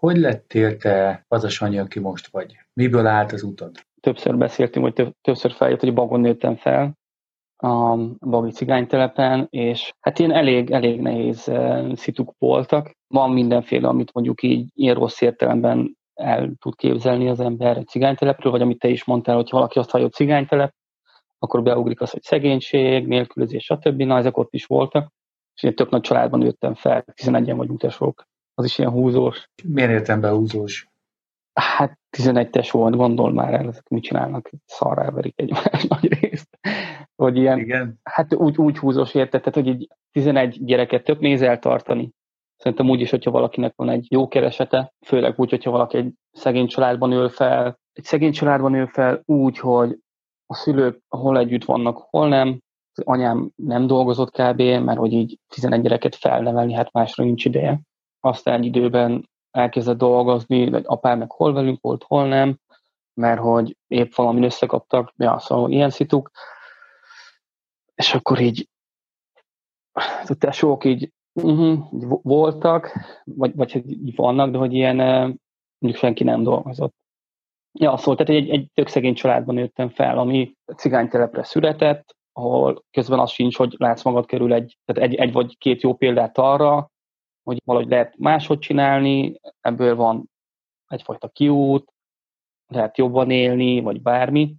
Hogy lettél te az a Sanyi, aki most vagy? Miből állt az utad? Többször beszéltünk, hogy többször feljött, hogy Bagon nőttem fel, a Bagi cigánytelepen, és hát ilyen elég, elég nehéz uh, szituk voltak. Van mindenféle, amit mondjuk így ilyen rossz értelemben el tud képzelni az ember egy cigánytelepről, vagy amit te is mondtál, hogy valaki azt hallja, cigánytelep, akkor beugrik az, hogy szegénység, nélkülözés, stb. Na, ezek ott is voltak. És én tök nagy családban nőttem fel, 11-en vagy utasok. Az is ilyen húzós. Milyen értelemben húzós? Hát 11-es volt, gondol már el, ezek mit csinálnak, szarrá verik egymás nagy részt. Vagy ilyen, Igen. hát úgy, úgy húzós érted, tehát hogy egy 11 gyereket tök néz eltartani. Szerintem úgy is, hogyha valakinek van egy jó keresete, főleg úgy, hogyha valaki egy szegény családban ül fel, egy szegény családban ül fel úgy, hogy a szülők hol együtt vannak, hol nem. Az anyám nem dolgozott kb., mert hogy így 11 gyereket felnevelni, hát másra nincs ideje. Aztán időben elkezdett dolgozni, vagy apám meg hol velünk volt, hol nem, mert hogy épp valamin összekaptak, ja, szóval ilyen szituk. És akkor így a tesók így uh-huh, voltak, vagy, vagy így vannak, de hogy ilyen mondjuk senki nem dolgozott. Ja, szóval tehát egy, egy tök szegény családban nőttem fel, ami cigánytelepre született, ahol közben az sincs, hogy látsz magad körül egy, tehát egy, egy vagy két jó példát arra, hogy valahogy lehet máshogy csinálni, ebből van egyfajta kiút, lehet jobban élni, vagy bármi.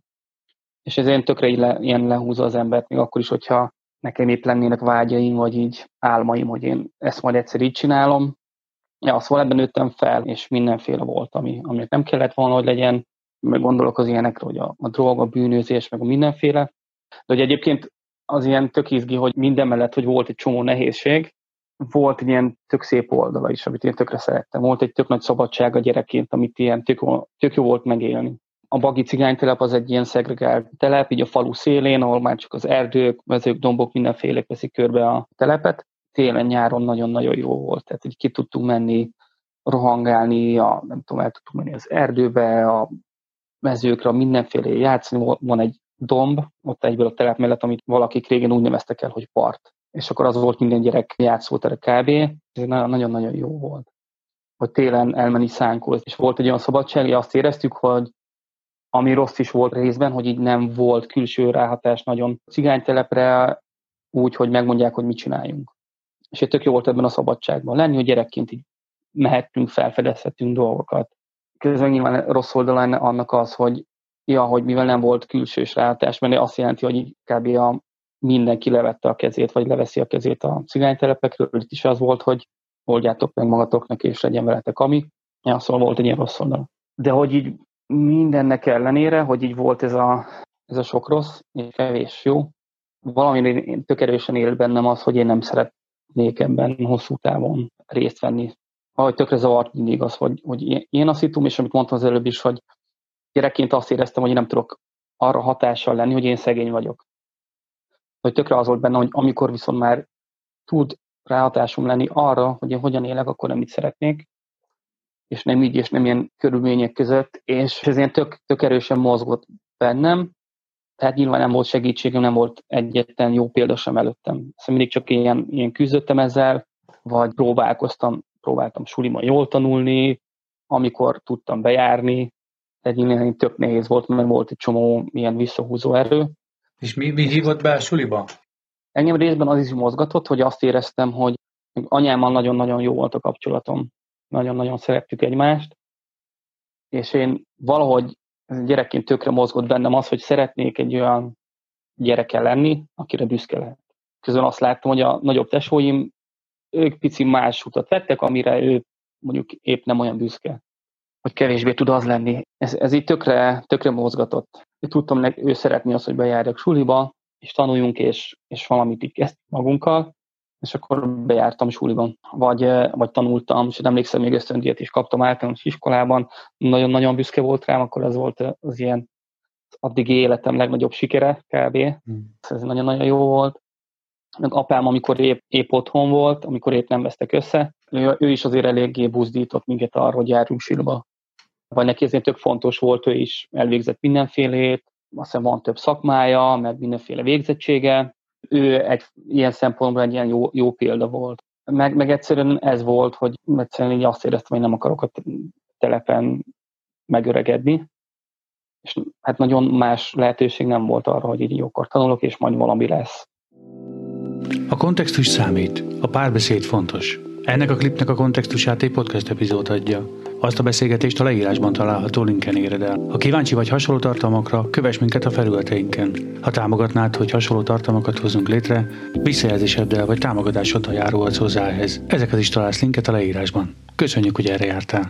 És ez ilyen tökre le, ilyen lehúzza az embert, még akkor is, hogyha nekem épp lennének vágyaim, vagy így álmaim, hogy én ezt majd egyszer így csinálom. Ja, szóval ebben nőttem fel, és mindenféle volt, ami, amit nem kellett volna, hogy legyen. Meg gondolok az ilyenekre, hogy a, a drog, a bűnözés, meg a mindenféle. De hogy egyébként az ilyen tök izgi, hogy minden mellett, hogy volt egy csomó nehézség, volt egy ilyen tök szép oldala is, amit én tökre szerettem. Volt egy tök nagy szabadság a gyerekként, amit ilyen tök, tök jó volt megélni. A Bagi cigánytelep az egy ilyen szegregált telep, így a falu szélén, ahol már csak az erdők, mezők, dombok, mindenféle veszik körbe a telepet. Télen-nyáron nagyon-nagyon jó volt, tehát így ki tudtunk menni, rohangálni, a, nem tudom, el tudtunk menni az erdőbe, a mezőkre, mindenféle játszani. Van egy domb, ott egyből a telep mellett, amit valakik régen úgy neveztek el, hogy part és akkor az volt minden gyerek játszótere kb. Ez nagyon-nagyon jó volt. Hogy télen elmenni szánkozni. És volt egy olyan szabadság, hogy azt éreztük, hogy ami rossz is volt részben, hogy így nem volt külső ráhatás nagyon cigánytelepre, úgy, hogy megmondják, hogy mit csináljunk. És egy tök jó volt ebben a szabadságban lenni, hogy gyerekként így mehettünk, felfedezhetünk dolgokat. Közben nyilván rossz oldalán annak az, hogy ja, hogy mivel nem volt külsős ráhatás, mert azt jelenti, hogy kb. a mindenki levette a kezét, vagy leveszi a kezét a cigánytelepekről. Itt is az volt, hogy oldjátok meg magatoknak, és legyen veletek ami. Ja, szóval volt egy ilyen rossz oldal. De hogy így mindennek ellenére, hogy így volt ez a, ez a sok rossz, és kevés jó, valami tök erősen él bennem az, hogy én nem szeretnék ebben hosszú távon részt venni. Ahogy tökre zavart mindig az, hogy, hogy én a szitum, és amit mondtam az előbb is, hogy gyerekként azt éreztem, hogy én nem tudok arra hatással lenni, hogy én szegény vagyok hogy tökre az volt benne, hogy amikor viszont már tud ráhatásom lenni arra, hogy én hogyan élek, akkor nem mit szeretnék, és nem így, és nem ilyen körülmények között, és ez ilyen tök, tök erősen mozgott bennem, tehát nyilván nem volt segítségem, nem volt egyetlen jó példa sem előttem. Szóval mindig csak ilyen, ilyen küzdöttem ezzel, vagy próbálkoztam, próbáltam suliban jól tanulni, amikor tudtam bejárni, tehát nyilván tök nehéz volt, mert volt egy csomó ilyen visszahúzó erő, és mi, mi hívott be a suliba? Engem részben az is mozgatott, hogy azt éreztem, hogy anyámmal nagyon-nagyon jó volt a kapcsolatom. Nagyon-nagyon szerettük egymást. És én valahogy gyerekként tökre mozgott bennem az, hogy szeretnék egy olyan gyereke lenni, akire büszke lehet. Közben azt láttam, hogy a nagyobb tesóim, ők pici más utat vettek, amire ő mondjuk épp nem olyan büszke, hogy kevésbé tud az lenni. Ez, ez így tökre, tökre mozgatott tudtam, hogy ő szeretni azt, hogy bejárjak suliba, és tanuljunk, és, és valamit így kezdtük magunkkal, és akkor bejártam suliban, vagy, vagy tanultam, és emlékszem, még ösztöndíjat is kaptam általános iskolában, nagyon-nagyon büszke volt rám, akkor ez volt az ilyen addigi életem legnagyobb sikere kb. Hmm. Ez nagyon-nagyon jó volt. Meg apám, amikor épp, épp otthon volt, amikor épp nem vesztek össze, ő, ő is azért eléggé buzdított minket arra, hogy járjunk sírba vagy neki ezért tök fontos volt, ő is elvégzett mindenfélét, aztán van több szakmája, meg mindenféle végzettsége. Ő egy ilyen szempontból egy ilyen jó, jó példa volt. meg, meg egyszerűen ez volt, hogy egyszerűen így azt éreztem, hogy nem akarok a telepen megöregedni, és hát nagyon más lehetőség nem volt arra, hogy így jókor tanulok, és majd valami lesz. A kontextus számít, a párbeszéd fontos. Ennek a klipnek a kontextusát egy podcast epizód adja. Azt a beszélgetést a leírásban található linken éred el. Ha kíváncsi vagy hasonló tartalmakra, kövess minket a felületeinken. Ha támogatnád, hogy hasonló tartalmakat hozunk létre, visszajelzéseddel vagy támogatásoddal járulhatsz hozzá ehhez. Ezeket is találsz linket a leírásban. Köszönjük, hogy erre jártál!